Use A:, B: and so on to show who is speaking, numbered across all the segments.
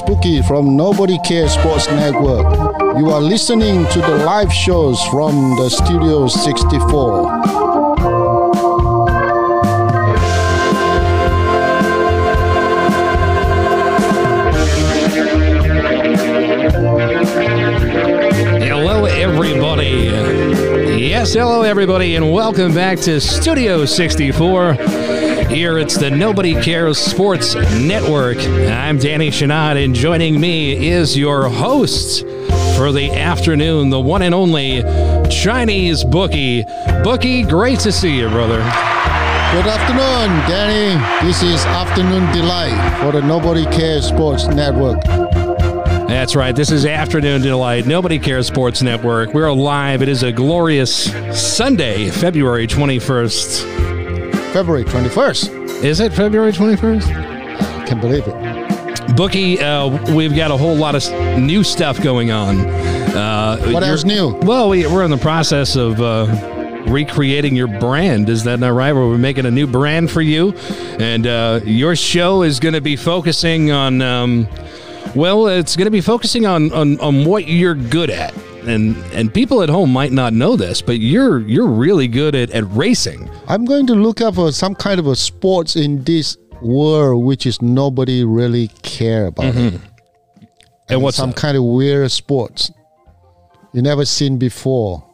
A: Bookie from Nobody Cares Sports Network. You are listening to the live shows from the Studio 64.
B: Hello, everybody. Yes, hello, everybody, and welcome back to Studio 64. Here it's the Nobody Cares Sports Network. I'm Danny Shenad, and joining me is your host for the afternoon, the one and only Chinese Bookie. Bookie, great to see you, brother.
A: Good afternoon, Danny. This is Afternoon Delight for the Nobody Cares Sports Network.
B: That's right. This is Afternoon Delight. Nobody Cares Sports Network. We're live. It is a glorious Sunday, February 21st.
A: February 21st.
B: Is it February 21st?
A: I Can't believe it.
B: Bookie, uh, we've got a whole lot of new stuff going on. Uh,
A: What else new?
B: Well, we, we're in the process of uh, recreating your brand. Is that not right? We're making a new brand for you, and uh, your show is going to be focusing on. Um, well, it's going to be focusing on, on on what you're good at. And, and people at home might not know this, but you're you're really good at, at racing.
A: I'm going to look up for some kind of a sports in this world which is nobody really care about it.
B: And what's
A: some
B: that?
A: kind of weird sports you never seen before.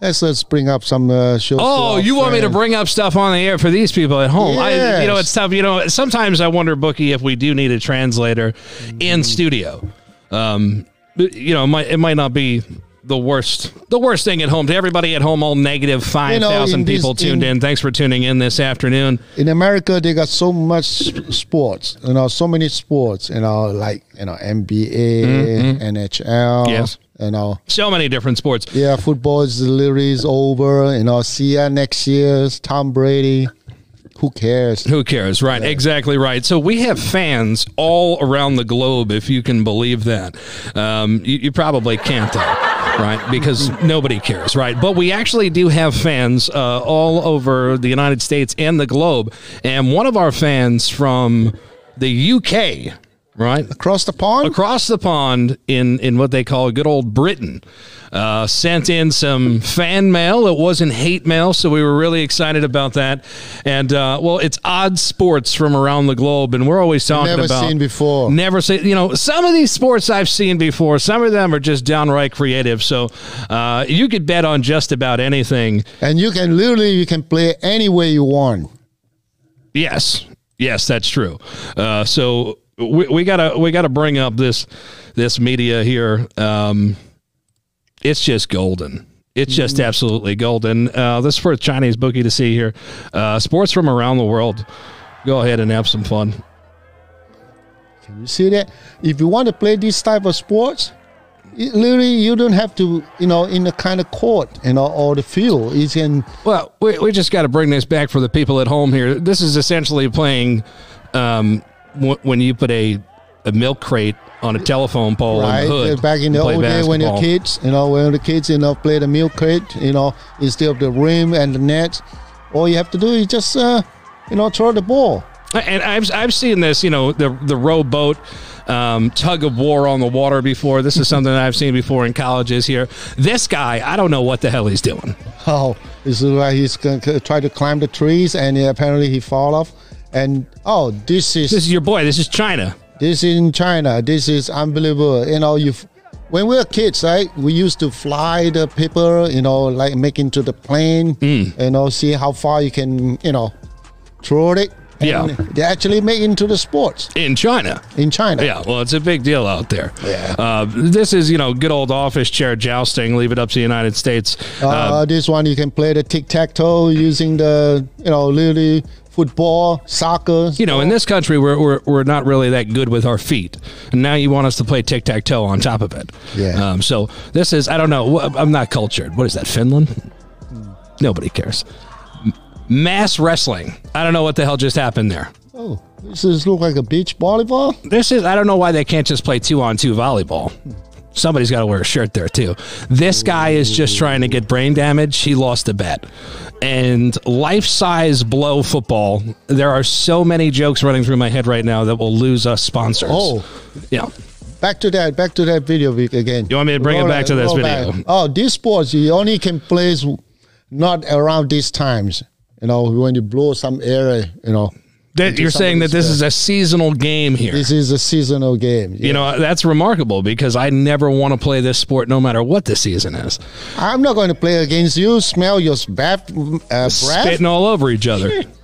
A: Let's let's bring up some uh, shows.
B: Oh, you want me to bring up stuff on the air for these people at home? I, you know, it's tough. You know, sometimes I wonder, Bookie, if we do need a translator in studio. Um, you know, it might it might not be the worst the worst thing at home to everybody at home. All negative five thousand
A: in this-
B: people tuned
A: in-
B: in. Thanks for tuning in this afternoon.
A: in America? They got so much sports. You know, so many sports. You know, like you know NBA, mm-hmm. NHL.
B: Yes.
A: You know,
B: So many different sports.
A: yeah, football is literally is over. You know, see ya next year. Tom Brady. Who cares?
B: Who cares? Right, exactly right. So we have fans all around the globe, if you can believe that. Um, you, you probably can't, though, right? Because nobody cares, right? But we actually do have fans uh, all over the United States and the globe. And one of our fans from the UK, right?
A: Across the pond.
B: across the pond in in what they call good old Britain. Uh, sent in some fan mail. It wasn't hate mail, so we were really excited about that. And uh, well, it's odd sports from around the globe, and we're always talking
A: Never
B: about
A: seen before.
B: Never seen. You know, some of these sports I've seen before. Some of them are just downright creative. So uh, you could bet on just about anything.
A: and you can literally you can play any way you want.
B: Yes, yes, that's true. Uh, so we, we gotta we gotta bring up this this media here. Um, it's just golden. It's just absolutely golden. Uh, this is for a Chinese bookie to see here. Uh, sports from around the world. Go ahead and have some fun.
A: Can you see that? If you want to play this type of sports, it, literally you don't have to, you know, in the kind of court, you know, or the field. You can,
B: Well, we, we just got to bring this back for the people at home here. This is essentially playing um, w- when you put a, a milk crate on a telephone pole
A: right?
B: and hood.
A: Back in the old day when you're kids, you know, when the kids, you know, play the milk crate, you know, instead of the rim and the net, all you have to do is just, uh, you know, throw the ball.
B: And I've I've seen this, you know, the the rowboat um, tug of war on the water before. This is something I've seen before in colleges here. This guy, I don't know what the hell he's doing.
A: Oh, this is why he's going to try to climb the trees, and apparently he fall off. And oh, this is
B: This is your boy. This is China.
A: This is in China. This is unbelievable. You know, you when we were kids, right? We used to fly the paper, you know, like make into the plane, you know, see how far you can, you know, throw it.
B: Yeah.
A: And They actually make into the sports
B: In China.
A: in China.
B: Yeah, well, it's a big deal out there.
A: Yeah.
B: Uh, this is, you know, good old office chair jousting. Leave it up to the United States.
A: Uh, this one you can play the tic tac toe using the, you know, literally football, soccer.
B: you know, in this country, we're, we're, we're not really that good with our feet. And now you want us to play tic tac toe on top of it.
A: Yeah.
B: Um, so this is, I don't know. I'm not cultured. What is that, Finland? Nobody cares. Mass wrestling. I don't know what the hell just happened there.
A: Oh, this is look like a beach volleyball.
B: This is, I don't know why they can't just play two on two volleyball. Somebody's got to wear a shirt there too. This guy is just trying to get brain damage. He lost a bet. And life size blow football. There are so many jokes running through my head right now that will lose us sponsors.
A: Oh.
B: yeah.
A: Back to that. Back to that video again.
B: You want me to bring it back to this video?
A: back. Oh, this sports you only can play not around these times. You know when you blow some air. You know
B: That you're saying that this is a seasonal game here.
A: this is a seasonal game.
B: You know, that's remarkable because I never want to play this sport no matter what the season is.
A: I'm not going to play against you. Smell your bath, uh, breath.
B: Spitting all over each other.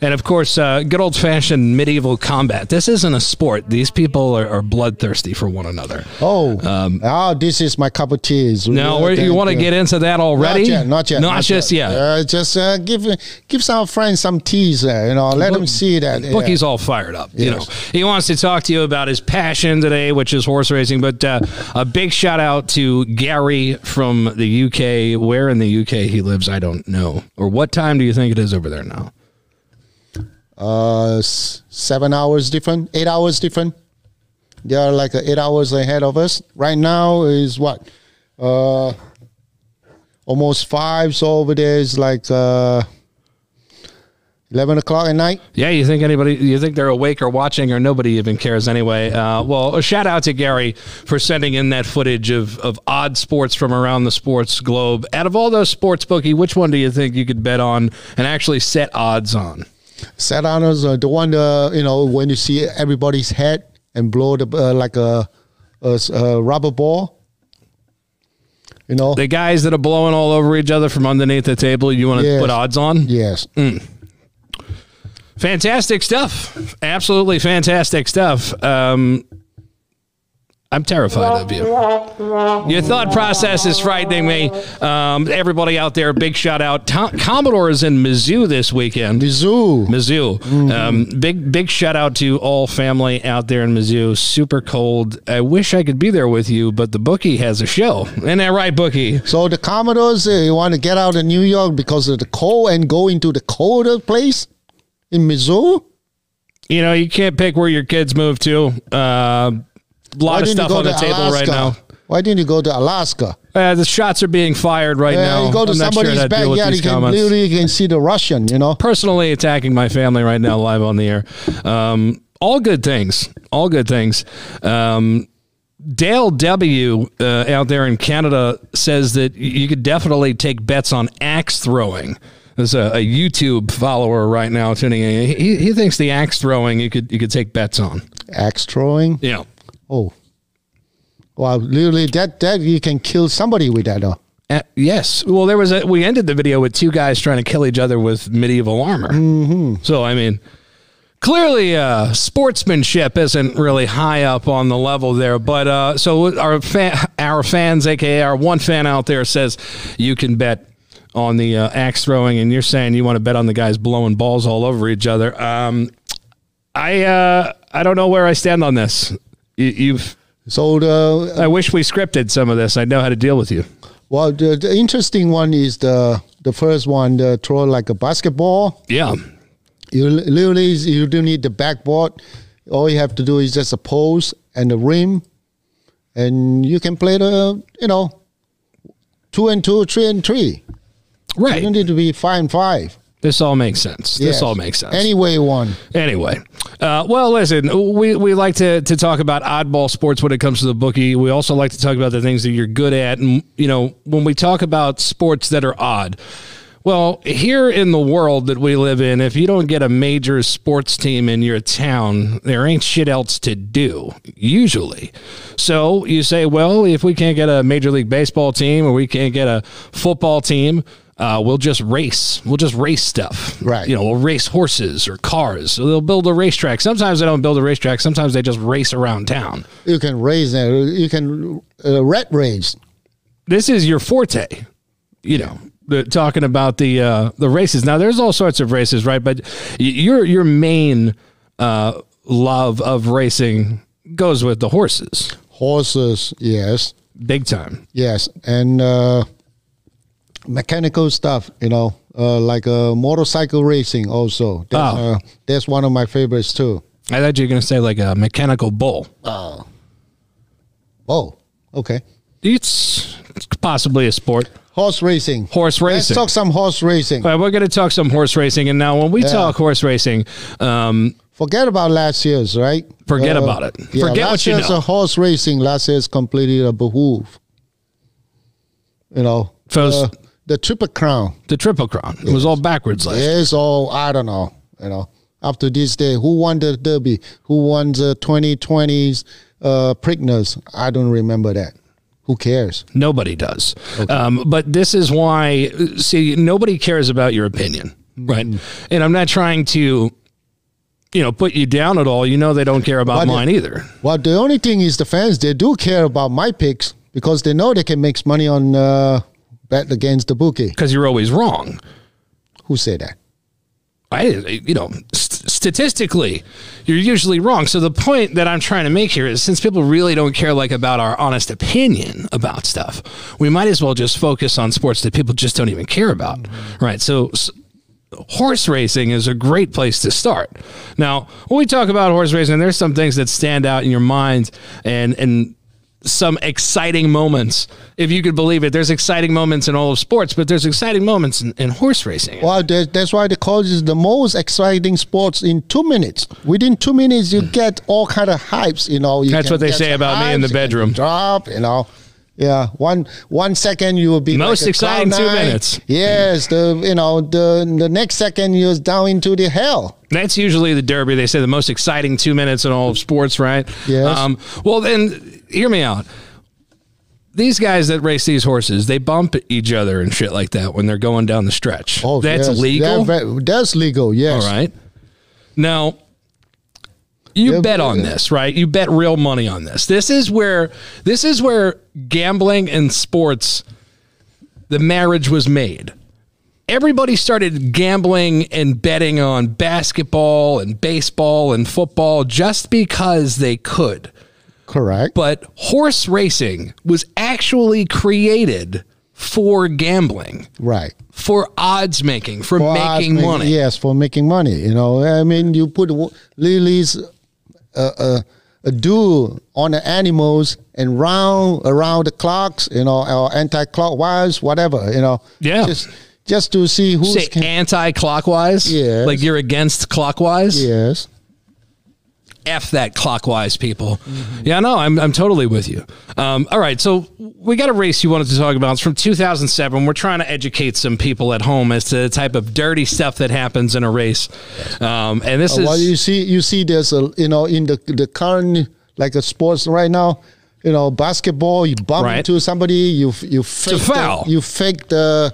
B: And of course, uh, good old fashioned medieval combat. This isn't a sport. These people are, are bloodthirsty for one another.
A: Oh, oh, this is my cup of tea.
B: Now,
A: really
B: you want to get into that already?
A: Not yet, not yet,
B: Not, just yet.
A: Uh, just uh, give give some friends some teas. You know, let them see that. yeah.
B: Bookie's all fired up. You know, he wants to talk to you about his passion today, which is horse racing. But uh, a big shout out to Gary from the UK. Where in the UK he lives, I don't know. Or what time do you think it is over there now?
A: Uh, seven hours different, eight hours different. They are like uh, eight hours ahead of us. Right now is what? Uh, almost five. So over there is like uh, eleven o'clock at night.
B: Yeah, you think anybody? You think they're awake or watching, or nobody even cares anyway? Uh, well, a shout out to Gary for sending in that footage of of odd sports from around the sports globe. Out of all those sports, bookie, which one do you think you could bet on and actually set odds on?
A: Set honors, uh, the one uh, you know when you see everybody's head and blow the uh, like a rubber ball. You know.
B: The guys that are blowing all over each other from underneath the table, you want to
A: Yes.
B: put odds on?
A: yes. Mm.
B: Fantastic stuff. Absolutely fantastic stuff. Um, I'm terrified of you. Your thought process is frightening me. Um, everybody out there, big shout out. Tom- Commodore is in Mizzou this weekend.
A: Mizzou.
B: Mizzou. Um, big big shout out to all family out there in Mizzou. Super cold. I wish I could be there with you, but the bookie has a show. Isn't that right, bookie?
A: So the Commodores, uh, you want to get out of New York because of the cold and go into the colder place in Missouri?
B: You know, you can't pick where your kids move to. Uh, a lot of stuff on the table right now.
A: Why didn't you go to Alaska?
B: Uh, the shots are being fired right now.
A: you go to
B: I'm sure
A: somebody's
B: to
A: backyard, you can literally you can see the Russian, you know?
B: Personally attacking my family right now live on the air. Um, all good things. All good things. Um, Dale W. Uh, out there in Canada says that you could definitely take bets on axe throwing. There's a, a YouTube follower right now tuning in. He, he thinks the axe throwing you could you could take bets on.
A: Axe throwing.
B: Yeah.
A: Oh. well, literally that that you can kill somebody with that. though.
B: Uh, yes. Well, there was a. We ended the video with two guys trying to kill each other with medieval armor. Mm-hmm. So I mean, clearly, uh, sportsmanship isn't really high up on the level there. But uh, so our fa- our fans, aka our one fan out there, says you can bet on the uh, axe throwing, and you're saying you want to bet on the guys blowing balls all over each other. Um, I uh, I don't know where I stand on this. You, you've.
A: So the
B: I wish we scripted some of this. I know how to deal with you.
A: well the, the interesting one is the the first one, the throw like a basketball.
B: Yeah.
A: You literally you don't need the backboard. All you have to do is just a pose and the rim, and you can play the you know two and two, three and three.
B: Right.
A: You don't need to be five and five.
B: This all makes sense. This all makes sense.
A: Anyway, one.
B: anyway, uh, well, listen, we, we like to, to talk about oddball sports when it comes to the bookie. We also like to talk about the things that you're good at. And, you know, when we talk about sports that are odd, well, here in the world that we live in, if you don't get a major sports team in your town, there ain't shit else to do, usually. So you say, well, if we can't get a Major League Baseball team or we can't get a football team, uh, we'll just race. We'll just race stuff.
A: Right.
B: You know, we'll race horses or cars. So they'll build a racetrack. Sometimes they don't build a racetrack. Sometimes they just race around town.
A: You can raise uh, You can uh, red race.
B: This is your forte. You know, the, talking about the uh, the races. Now, there's all sorts of races, right? But your your main uh, love of racing goes with the horses,
A: Horses, yes,
B: big time.
A: yes, and uh, mechanical stuff. You know, uh, like uh, motorcycle racing. Also, that's,
B: Oh.
A: uh, that's one of my favorites too.
B: I thought you were going to say like a mechanical bull.
A: Oh, Okay.
B: It's, it's possibly a sport.
A: Horse racing.
B: Horse racing.
A: Let's talk some horse racing.
B: All right, we're going to talk some horse racing, and now when we
A: Yeah.
B: talk horse racing, um,
A: Forget about last year's, right?
B: Forget about it.
A: Yeah,
B: Forget
A: last
B: what you
A: year's
B: know.
A: uh, horse racing last year's completely a behoove. You know,
B: First-
A: uh, the triple crown
B: the Triple Crown it was all backwards last. year.
A: is all I don't know. You know, up to this day, who won the Derby? Who won the 2020s uh, Preakness? I don't remember that. Who cares?
B: Nobody does. Um, but this is why, see, nobody cares about your opinion, right?
A: Mm-hmm.
B: And I'm not trying to, you know, put you down at all. You know, they don't care about
A: But-
B: mine either.
A: Well, the only thing is the fans they do care about my picks because they know they can make money on uh, bet against the bookie.
B: Because you're always wrong.
A: Who said that?
B: I, you know, st- statistically, you're usually wrong. So the point that I'm trying to make here is, since people really don't care like about our honest opinion about stuff, we might as well just focus on sports that people just don't even care about, mm-hmm. right? So. s Horse racing is a great place to start. Now, when we talk about horse racing, there's some things that stand out in your mind and and some exciting moments. If you could believe it, there's exciting moments in all of sports, but there's exciting moments in, in horse racing.
A: Well, that's why they call this the most exciting sports in two minutes. Within two minutes, you get all kind of hypes. You know, you
B: That's what they say about me in the bedroom.
A: Drop, you know. Yeah, one one second you will be
B: Most
A: like
B: exciting two minutes.
A: Yes, the you know the the next second you're down into the hell.
B: That's usually the Derby. They say the most exciting two minutes in all of sports, right?
A: Yes.
B: Um, well, then hear me out. These guys that race these horses, they bump each other and shit like that when they're going down the stretch.
A: Oh,
B: that's
A: yes.
B: legal.
A: That that's legal. Yes.
B: all right. Now, you
A: Yeah,
B: bet on this, right? You bet real money on this. This is where this is where gambling and sports, the marriage was made. Everybody started gambling and betting on basketball and baseball and football just because they could.
A: Correct.
B: But horse racing was actually created for gambling,
A: right.
B: for odds making, for
A: For
B: making
A: us,
B: money.
A: Yes, for making money. You know, I mean, you put Lily's uh, uh, a duel on the animals and round around the clocks, you know, or anti-clockwise, whatever. You know.
B: Yeah.
A: Just just to see who's
B: Say
A: can-
B: anti-clockwise,
A: Yes.
B: like you're against clockwise.
A: yes.
B: F that clockwise, people. Yeah, no, I'm, I'm totally with you. Um, all right, so we got a race you wanted to talk about. It's from 2007. We're trying to educate some people at home as to the type of dirty stuff that happens in a race. Um, and this is
A: Well, you see, you see, there's a you know in the the current like a sports right now. You know, basketball. You bump
B: Right.
A: into somebody. You you fake the- you fake the,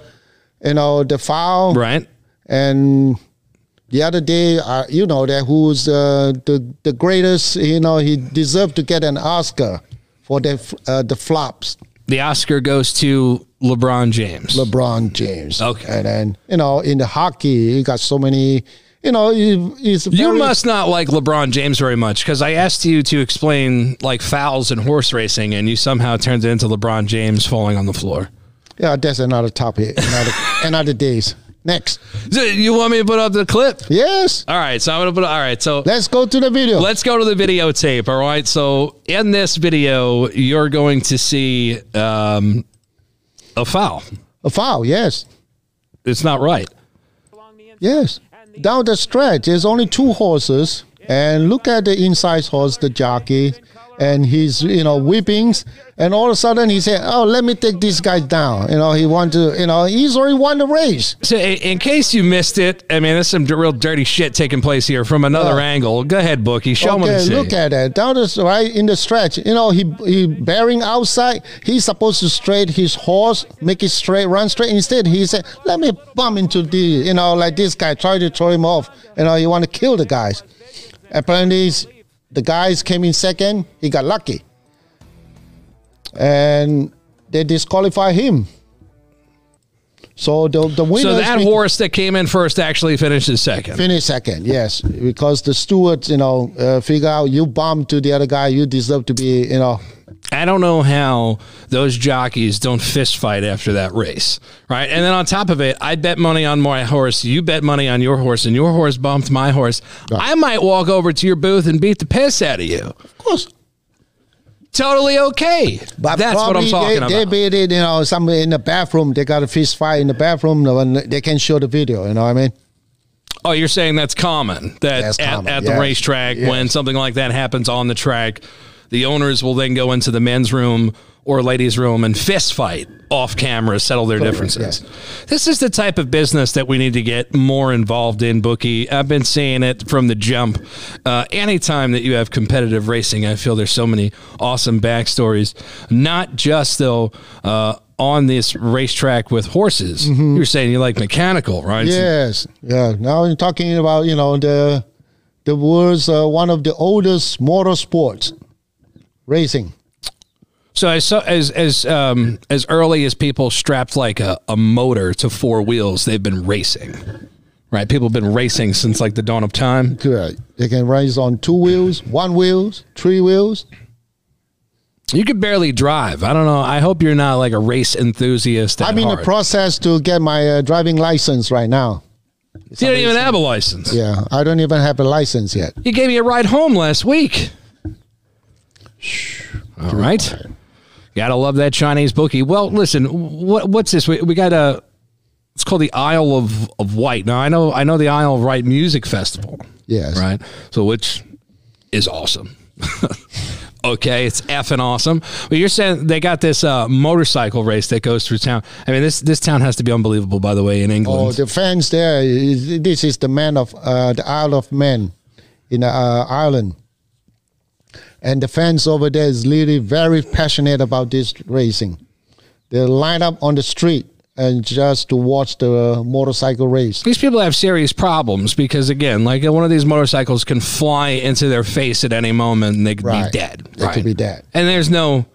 A: you know, the foul.
B: right.
A: And the other day, uh, you know that who's uh, the the greatest. You know, he deserved to get an Oscar for the uh, the flops.
B: The Oscar goes to LeBron James.
A: LeBron James.
B: Okay.
A: And then you know in the hockey, he got so many. You know, he, he's
B: you must not like LeBron James very much because I asked you to explain like fouls in horse racing, and you somehow turned it into LeBron James falling on the floor.
A: Yeah, that's another topic. Another another days. Next.
B: You want me to put up the clip?
A: Yes.
B: All right, so I'm gonna put. All right, so
A: Let's go to the video.
B: let's go to the videotape. All right, so in this video, you're going to see um, a foul.
A: a foul. Yes.
B: It's not right.
A: Yes. Down the stretch, there's only two horses, and look at the inside horse, the jockey, and he's you know whippings, and all of a sudden he said, "Oh, let me take this guy down." You know, he want to, you know, he's already won the race.
B: So, in case you missed it, I mean, there's some real dirty shit taking place here from another angle. Go ahead, Bookie. Show
A: okay, look at that. Down the right in the stretch, you know, he he bearing outside. He's supposed to straight his horse, make it straight, run straight. Instead, he said, "Let me bump into the, you know, like this guy, try to throw him off. You know, you want to kill the guys." Apparently, he's- the guys came in second. He got lucky, and they disqualify him. So the the winner
B: So that horse that came in first actually finishes second.
A: Finish second, yes, because the stewards, you know, uh, figure out you bomb to the other guy, you deserve to be, you know,
B: I don't know how those jockeys don't fist fight after that race, right? And then on top of it, I bet money on my horse. You bet money on your horse, and your horse bumped my horse. I might walk over to your booth and beat the piss out of you.
A: of course.
B: Totally okay.
A: But
B: That's what I'm
A: probably
B: talking
A: they,
B: about.
A: They made it, you know, somewhere in the bathroom. They got a fist fight in the bathroom. one- They can show the video. You know what I mean?
B: oh, you're saying that's common that
A: That's
B: at,
A: common,
B: at the
A: yes.
B: racetrack
A: Yes.
B: when something like that happens on the track, the owners will then go into the men's room or ladies' room and fist fight off camera, settle their differences. This is the type of business that we need to get more involved in, Bookie. I've been saying it from the jump. Uh, anytime that you have competitive racing, I feel there's so many awesome backstories. Not just though. Uh, on this racetrack with horses,
A: Mm-hmm.
B: you're saying you like mechanical, right?
A: Yes. Yeah. Now I'm talking about, you know, the the world's uh, one of the oldest motorsports, racing.
B: So as as as um, as early as people strapped like a, a motor to four wheels, they've been racing. Right, people have been racing since like the dawn of time.
A: Correct. They can race on two wheels, one wheels, three wheels.
B: You could barely drive. I don't know. I hope you're not like a race enthusiast.
A: I'm in the process to get my uh, driving license right now.
B: You don't even have a license.
A: Yeah, I don't even have a license yet.
B: You gave me a ride home last week. All right. Gotta love that Chinese bookie. Well, listen, what what's this? We, we got a. It's called the Isle of, of Wight. Now I know I know the Isle of Wight Music Festival.
A: Yes.
B: Right. So which is awesome. okay, it's effing awesome. But you're saying they got this uh, motorcycle race that goes through town. I mean, this this town has to be unbelievable, by the way, in England.
A: Oh, the fans there. is- This is the man of uh, the Isle of Man in uh, Ireland, and the fans over there is really very passionate about this racing. They line up on the street and just to watch the motorcycle race.
B: these people have serious problems because again, like one of these motorcycles can fly into their face at any moment and they could
A: Right.
B: be dead.
A: They could be dead.
B: And there's no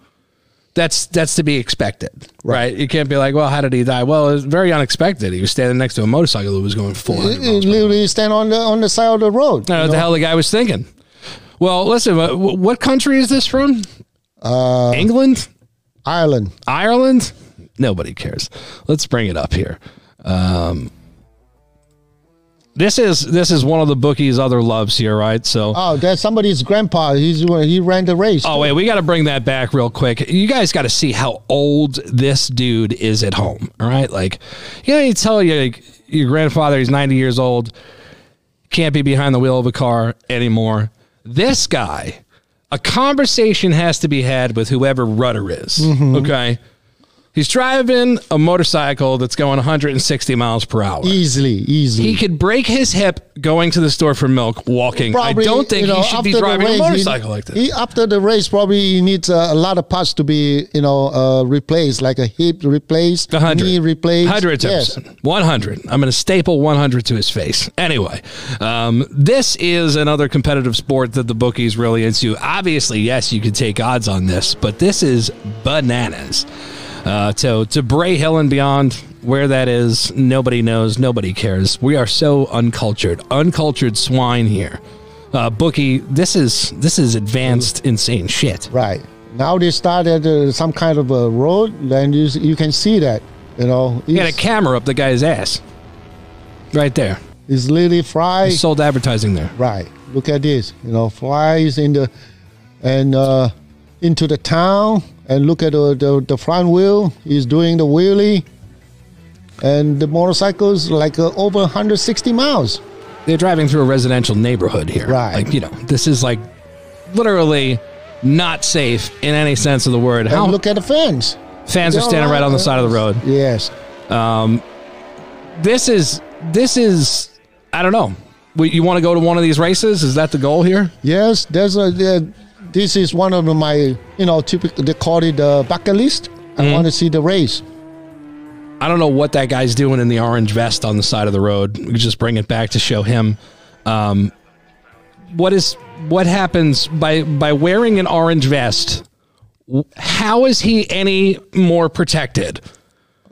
B: that's that's to be expected. Right. You can't be like, well, how did he die? Well, it was very unexpected. He was standing next to a motorcycle that was going 400
A: You
B: miles
A: literally stand on the on the side of the road.
B: I don't know what the hell the guy was thinking. Well, listen, what, what country is this from? Uh, England?
A: Ireland.
B: Ireland? Nobody cares. Let's bring it up here. Um, this is this is one of the bookies' other loves here, right? So,
A: Oh, that's somebody's grandpa. He's he ran the race.
B: oh wait, we got to bring that back real quick. You guys got to see how old this dude is at home. All right, like you know, you tell your like, your grandfather he's ninety years old, can't be behind the wheel of a car anymore. This guy, a conversation has to be had with whoever rudder is. Mm-hmm. Okay. He's driving a motorcycle that's going 160 miles per hour.
A: easily, easily.
B: He could break his hip going to the store for milk, walking.
A: Probably,
B: I don't think
A: you know,
B: he should be driving a
A: race,
B: motorcycle
A: he,
B: like this.
A: He, after the race, probably he needs uh, a lot of parts to be, you know, uh, replaced, like a hip replaced,
B: 100.
A: knee replaced.
B: 100
A: Yes.
B: 100. I'm going to staple 100 to his face. Anyway, um, this is another competitive sport that the bookies really into. Obviously, yes, you could take odds on this, but this is bananas. Uh, to, to Bray Hill and beyond, where that is, nobody knows, nobody cares. We are so uncultured, uncultured swine here. Uh, bookie, this is this is advanced, insane shit.
A: Right. Now they started uh, some kind of a road, then you, you can see that, you know.
B: You got a camera up the guy's ass, right there.
A: it's lily fry.
B: Sold advertising there.
A: Right. Look at this. You know, flies in the and uh, into the town and look at the, the the front wheel. He's doing the wheelie, and the motorcycle's like uh, over 160 miles.
B: they're driving through a residential neighborhood here.
A: Right.
B: Like, you know, this is like literally not safe in any sense of the word.
A: And
B: How
A: look at the fans.
B: fans are
A: they're
B: standing right on the side of the road.
A: Yes.
B: um, This is this is I don't know. You want to go to one of these races? Is that the goal here?
A: Yes. There's a. This is one of my, you know, typical. They call it the bucket list. I
B: Mm-hmm.
A: want to see the race.
B: I don't know what that guy's doing in the orange vest on the side of the road. We just bring it back to show him. Um, what is what happens by by wearing an orange vest? How is he any more protected?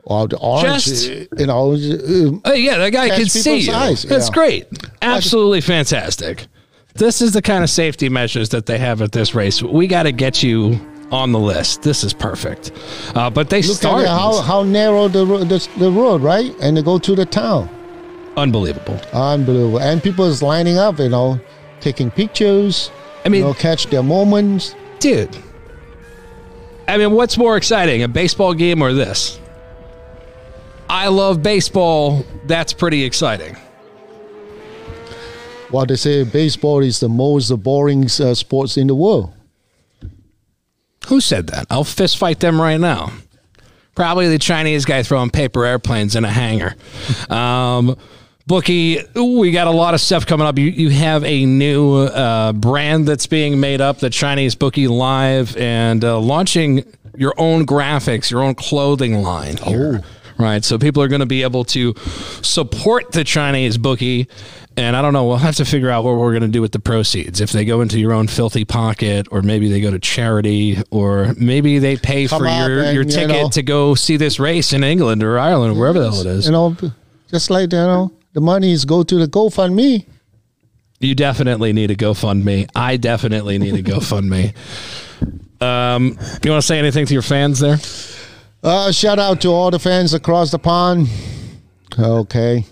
A: Well, the orange,
B: Just-
A: uh, you know, uh,
B: Oh yeah, that guy can see you.
A: eyes,
B: That's
A: yeah.
B: great. Absolutely fantastic. This is the kind of safety measures that they have at this race. We got to get you on the list. This is perfect. Uh, but they
A: look
B: start
A: at how, how narrow the, the the road, right? And they go to the town.
B: unbelievable.
A: Unbelievable. And people is lining up, you know, taking pictures,
B: I mean,
A: you know, catch their moments.
B: dude, I mean, what's more exciting, a baseball game or this? I love baseball. That's pretty exciting.
A: Well, they say baseball is the most boring uh, sports in the world.
B: Who said that? I'll fist fight them right now. Probably the Chinese guy throwing paper airplanes in a hangar. Um, Bookie, we got a lot of stuff coming up. You, you have a new uh, brand that's being made up, the Chinese Bookie Live, and uh, launching your own graphics, your own clothing line here. Right. So people are going to be able to support the Chinese bookie. And I don't know, we'll have to figure out what we're going to do with the proceeds. If they go into your own filthy pocket, or maybe they go to charity, or maybe they pay
A: Come
B: for your, your
A: you
B: ticket
A: know.
B: to go see this race in England or Ireland or wherever the hell it is.
A: You know, just like you know, the money is go to the GoFundMe.
B: You definitely need a GoFundMe. I definitely need a GoFundMe. Um, you want to say anything to your fans there?
A: Uh, shout out to all the fans across the pond. Okay,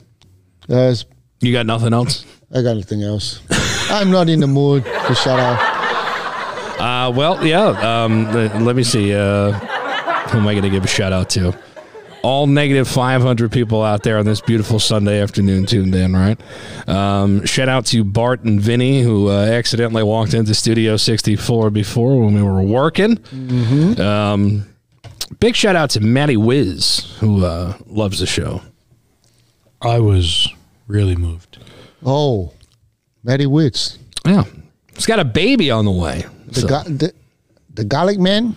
A: Yes,
B: You got nothing else?
A: I got nothing else. I'm not in the mood to shout out.
B: Uh, well, yeah. Um, let me see. Uh, who am I going to give a shout out to? All negative 500 people out there on this beautiful Sunday afternoon tuned in, right? Um, shout out to Bart and Vinny, who uh, accidentally walked into Studio 64 before when we were working. Um, big shout out to Matty Wiz, who uh, loves the show.
C: I was really moved.
A: Oh, Matty Wiz.
B: Yeah. He's got a baby on the way.
A: the,
B: So-
A: ga- the the garlic man.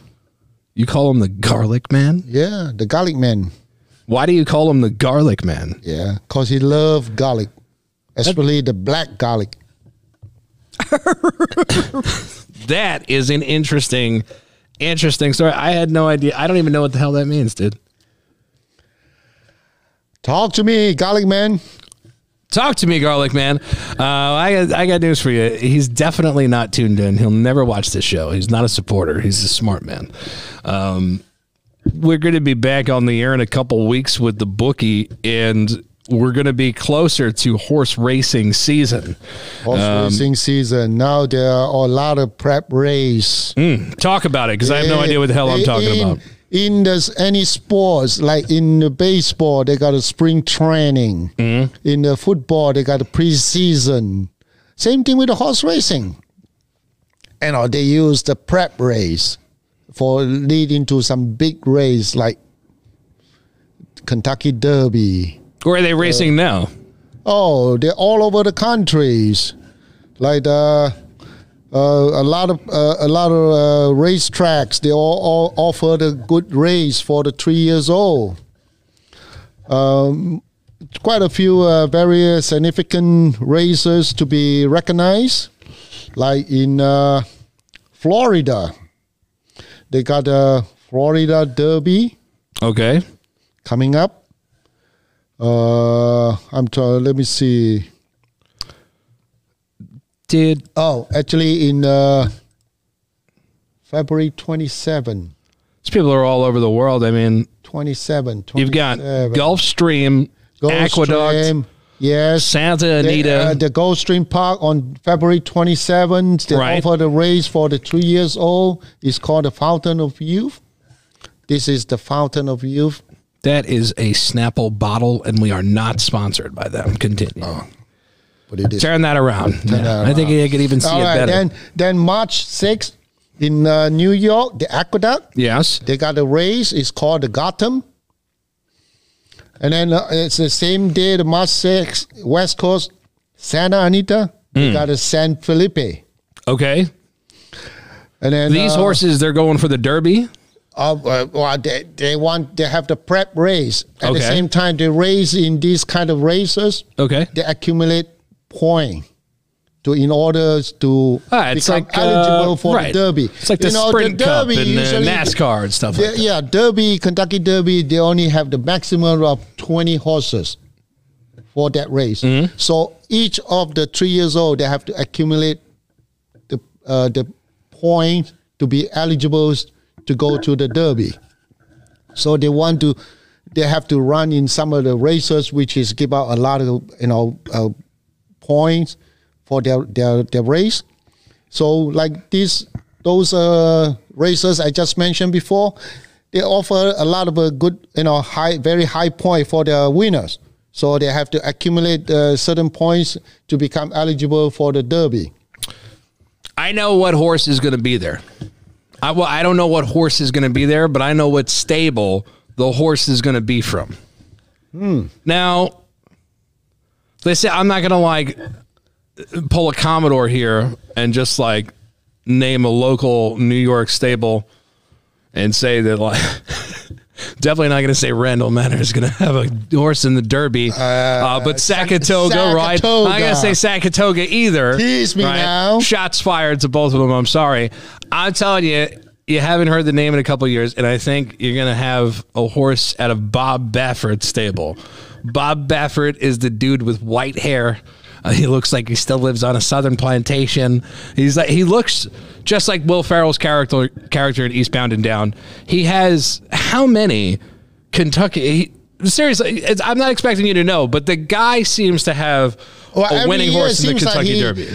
B: you call him the Garlic Man?
A: Yeah, the garlic man.
B: Why do you call him the Garlic Man?
A: Yeah, cause he love garlic, especially the black garlic.
B: That is an interesting, interesting story. I had no idea. I don't even know what the hell that means, dude.
A: Talk to me, garlic man.
B: Talk to me, Garlic Man. Uh, I got, I got news for you. He's definitely not tuned in. He'll never watch this show. He's not a supporter. He's a smart man. Um, we're going to be back on the air in a couple weeks with the bookie, and we're going to be closer to horse racing season.
A: Horse
B: Um,
A: racing season. Now there are a lot of prep race.
B: Talk about it, because I have no idea what the hell I'm talking
A: in,
B: about.
A: In this any sports, like in the baseball, they got a spring training.
B: Mm-hmm.
A: In the football, they got a preseason. Same thing with the horse racing. You know, they use the prep race for leading to some big race like Kentucky Derby.
B: Where are they racing now?
A: Oh, they're all over the countries. Like uh, uh, a lot of uh, a lot of uh, racetracks, they all, all offer the good race for the three years old. Um, quite a few uh, very significant races to be recognized, like in uh, Florida. They got a Florida Derby
B: Okay.
A: coming up. Uh, I'm trying. Let me see.
B: Did
A: Oh, actually, in uh, February 27,
B: these people are all over the world? I mean,
A: 27,
B: you've got
A: 27.
B: Gulfstream, Aqueduct,
A: Gulfstream, Yes.
B: Santa
A: The,
B: Anita.
A: uh, the Gulfstream Park on February 27th. They
B: Right.
A: offer the race for the three years old. It's called the Fountain of Youth. This is the Fountain of Youth.
B: That is a Snapple bottle, and we are not sponsored by them. Continue.
A: But it is
B: Turn that around. Yeah,
A: that
B: I think
A: around.
B: I could even see
A: All
B: it
A: right,
B: better.
A: then then March 6th in uh, New York, the Aqueduct.
B: yes.
A: They got a race. It's called the Gotham. And then uh, it's the same day, the March 6th, West Coast, Santa Anita. They got a San Felipe.
B: Okay.
A: And then
B: These
A: uh,
B: horses, they're going for the Derby.
A: Uh, uh, well, they, they want they have the prep race at the same time. They race in these kind of races.
B: Okay.
A: They accumulate point to in order to
B: Ah,
A: become
B: like uh,
A: eligible for
B: right.
A: the Derby.
B: It's like the
A: You know,
B: Sprint Cup and uh,
A: usually-
B: NASCAR and stuff like
A: Yeah,
B: that.
A: yeah, Derby, Kentucky Derby, they only have the maximum of 20 horses for that race.
B: Mm-hmm.
A: So each of the three years old, they have to accumulate the uh, the point to be eligible to go to the Derby. So they want to, they have to run in some of the races, which is give out a lot of you know uh, points for their their their race. So like this, those uh, racers I just mentioned before, they offer a lot of a good, you know, high, very high point for the winners. So they have to accumulate uh, certain points to become eligible for the Derby.
B: I know what horse is going to be there. I, well, I don't know what horse is going to be there, but I know what stable the horse is going to be from. Hmm. Now, they say I'm not going to like pull a Commodore here and just like name a local New York stable and say that like definitely not going to say Randall Manor is going to have a horse in the Derby, uh, but Sakatoga, right? I'm not going to say Sakatoga either.
A: Tease me
B: right?
A: now.
B: Shots fired to both of them. I'm sorry. I'm telling you, you haven't heard the name in a couple of years, and I think you're going to have a horse out of Bob Baffert stable. Bob Baffert is the dude with white hair. Uh, he looks like he still lives on a southern plantation. He's like he looks just like Will Ferrell's character character in Eastbound and Down. He has how many Kentucky? He, seriously, it's, I'm not expecting you to know, but the guy seems to have
A: Well,
B: a winning
A: year
B: horse in the
A: seems like
B: Kentucky
A: he-
B: Derby.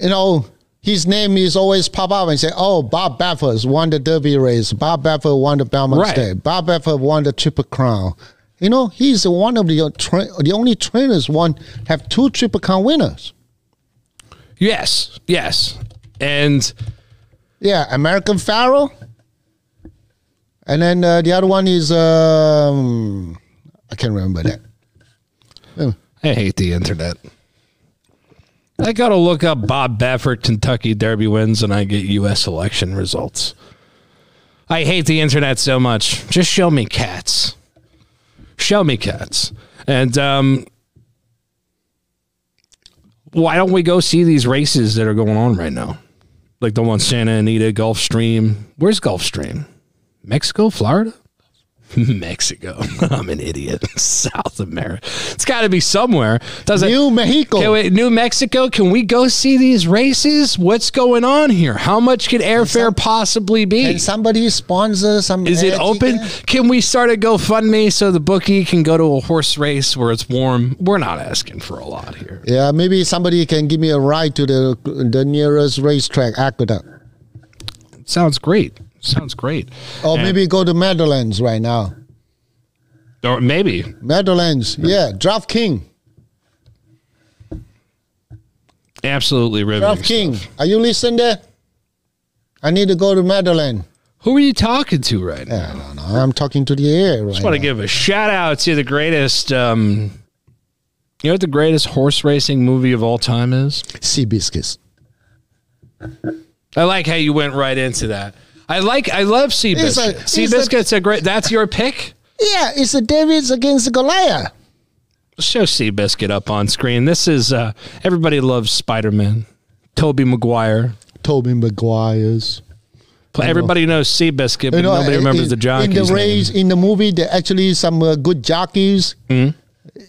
A: You know, his name is always pop up and say, "Oh, Bob Baffert won the Derby race. Bob Baffert won the Belmont
B: Right.
A: Stakes. Bob Baffert won the Triple Crown." You know, he's one of the tra- the only trainers one have two Triple Crown winners.
B: Yes, yes, and
A: Yeah, American Pharoah. And then uh, the other one is um, I can't remember that.
B: I hate the internet. I gotta look up Bob Baffert Kentucky Derby wins, and I get U.S. election results. I hate the internet so much. Just show me cats. Show me cats. And um, why don't we go see these races that are going on right now? Like the one Santa Anita, Gulfstream. Where's Gulfstream? Mexico, Florida? Mexico. I'm an idiot. South America. It's got to be somewhere. Does it?
A: New Mexico.
B: Okay, wait, New Mexico. Can we go see these races? What's going on here? How much could airfare possibly be?
A: Can somebody sponsor some?
B: Is it open?
A: ticket?
B: Can we start a GoFundMe so the bookie can go to a horse race where it's warm? We're not asking for a lot here.
A: Yeah, maybe somebody can give me a ride to the the nearest racetrack, Aqueduct.
B: Sounds great. Sounds great.
A: Or
B: And-
A: maybe go to Meadowlands right now.
B: Or maybe.
A: Meadowlands, yeah, Draft King.
B: Absolutely riveting.
A: Draft King,
B: stuff.
A: are you listening there? I need to go to Meadowland.
B: Who are you talking to right now?
A: I don't know. I'm talking to the air right
B: just want to give a shout out to the greatest. Um, you know what the greatest horse racing movie of all time is?
A: Sea biscuits.
B: I like how you went right into that. I like. I love
A: It's a-
B: Seabiscuit.
A: it's a-
B: a great. That's your pick.
A: Yeah, it's the Davids against Goliath.
B: Show sea Seabiscuit up on screen. This is uh, everybody loves Spider Man. Tobey Maguire.
A: Tobey Maguire's.
B: Everybody knows Seabiscuit, but
A: You know,
B: nobody remembers
A: in,
B: the jockey's
A: in the race
B: name.
A: in the movie. There actually some uh, good jockeys
B: Hmm?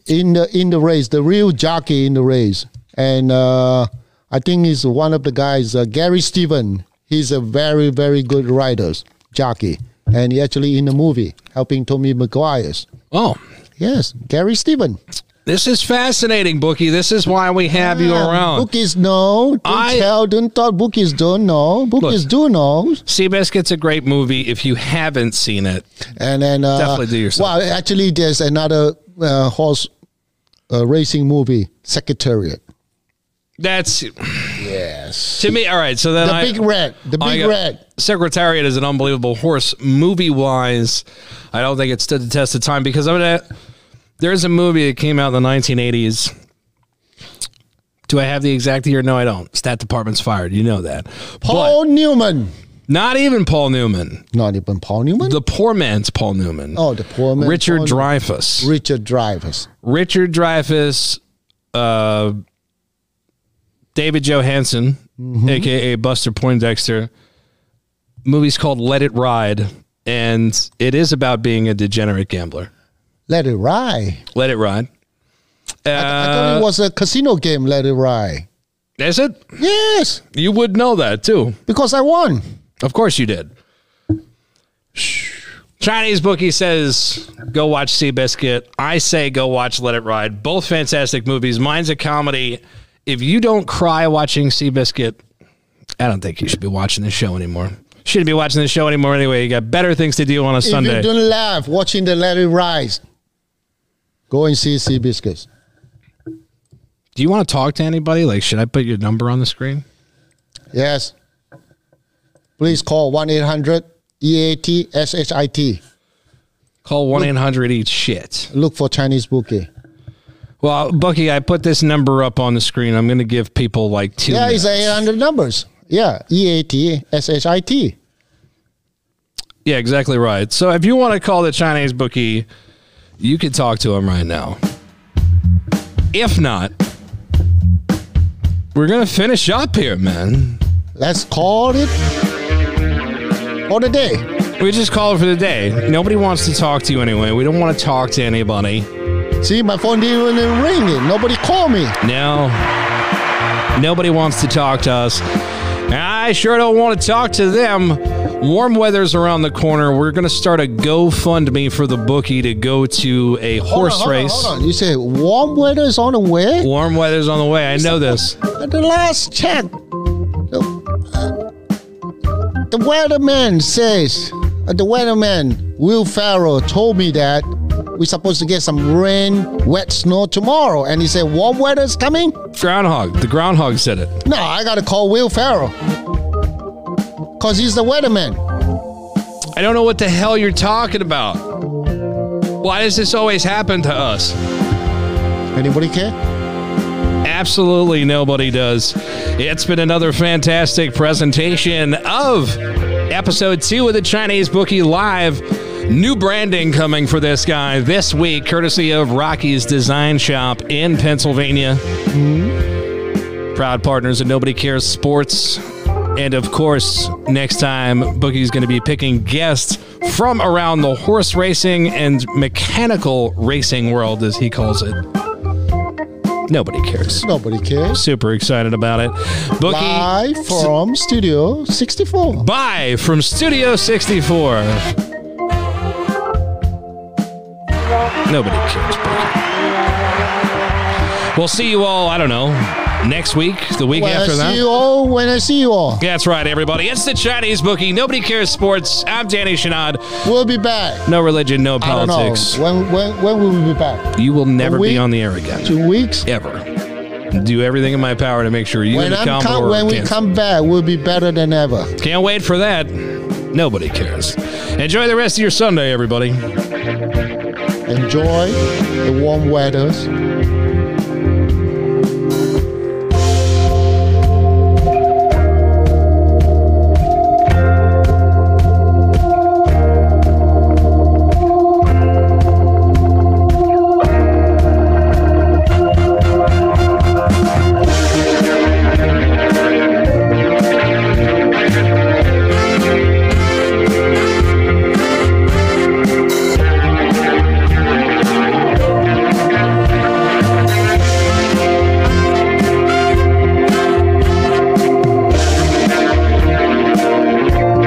A: in the in the race. The real jockey in the race, and uh, I think he's one of the guys. Uh, Gary Steven. He's a very very good rider, jockey, and he actually in the movie helping Tobey Maguire's.
B: Oh,
A: Yes, Gary Steven.
B: this is fascinating, Bookie. This is why we have you
A: Ah,
B: around.
A: Bookies know. Don't
B: I-
A: tell. Don't talk. bookies don't know. Bookies do know.
B: Seabiscuit's a great movie. If you haven't seen it,
A: And then uh,
B: Definitely do yourself.
A: Well, actually, there's another uh, horse uh, racing movie, Secretariat.
B: that's
A: Yes.
B: to me. All right, so then
A: The
B: I,
A: big red. The big
B: got-
A: red.
B: Secretariat is an unbelievable horse. Movie wise, I don't think it stood the test of time because I'm gonna. There's a movie that came out in the 1980s. Do I have the exact year? No, I don't. Stat department's fired. You know that.
A: Paul Newman.
B: Not even Paul Newman.
A: Not even Paul Newman.
B: The poor man's Paul Newman.
A: oh, the poor man.
B: Richard
A: Paul-
B: Dreyfuss.
A: Richard Dreyfuss.
B: Richard Dreyfuss, uh, David Johansen, aka Buster Poindexter. Movie's called Let It Ride, and it is about being a degenerate gambler.
A: Let it ride.
B: Let It Ride. Uh,
A: I thought it was a casino game. Let it ride.
B: is it?
A: Yes,
B: You would know that too.
A: because I won.
B: Of course you did. Chinese bookie says go watch Seabiscuit. I say go watch Let It Ride. Both fantastic movies. Mine's a comedy. If you don't cry watching Seabiscuit, I don't think you should be watching this show anymore. Shouldn't be watching this show anymore anyway. You got better things to do on a
A: If
B: Sunday.
A: you don't laugh watching Let It Ride, go and see Sea Biscuits.
B: Do you want to talk to anybody? Like, should I put your number on the screen?
A: Yes. Please call 1 800 EAT SHIT.
B: Call 1 800 Eat Shit.
A: Look for Chinese bookie.
B: Well, Bookie, I put this number up on the screen. I'm going to give people like two.
A: Yeah, it's 800 numbers. Yeah, E A T S H I T.
B: Yeah, exactly right. So if you want to call the Chinese bookie, you can talk to him right now. If not, we're going to finish up here, man.
A: Let's call it for the day.
B: We just call it for the day. Nobody wants to talk to you anyway. We don't want to talk to anybody.
A: See, my phone didn't even ring it. Nobody called me.
B: No. Nobody wants to talk to us. I sure don't want to talk to them. Warm weather's around the corner. We're going to start a GoFundMe for the bookie to go to a horse
A: Hold on, hold on,
B: race.
A: hold on. You say warm weather's on the way?
B: Warm weather's on the way. I know this.
A: At the last check, the, uh, the weatherman says, uh, the weatherman, Will Ferrell, told me that we're supposed to get some rain, wet snow tomorrow. And he said, warm weather is coming?
B: Groundhog. The groundhog said it.
A: No, I got to call Will Ferrell. Because he's the weatherman.
B: I don't know what the hell you're talking about. Why does this always happen to us?
A: Anybody care?
B: Absolutely nobody does. It's been another fantastic presentation of episode two of the Chinese Bookie Live. New branding coming for this guy this week, courtesy of Rocky's Design Shop in Pennsylvania. Proud partners of Nobody Cares Sports. And of course, next time, Bookie's going to be picking guests from around the horse racing and mechanical racing world, as he calls it. Nobody cares
A: Nobody cares.
B: super excited about it. Bookie,
A: Live from Studio 64.
B: bye from Studio 64. Nobody cares, Bookie. We'll see you all, I don't know, next week, the week
A: When I see
B: that.
A: you all, when I see you all,
B: That's right, everybody. It's the Chinese Bookie. Nobody cares sports. I'm Danny Shanad.
A: we'll be back.
B: No religion, no
A: I don't
B: politics.
A: know. When, when, when will we be back?
B: You will never be
A: week?
B: on the air again.
A: Two weeks?
B: Ever. Do everything in my power to make sure you
A: When,
B: and the
A: I'm com- when we come back, we'll be better than ever.
B: Can't wait for that. Nobody cares. Enjoy the rest of your Sunday, everybody.
A: Enjoy the warm weathers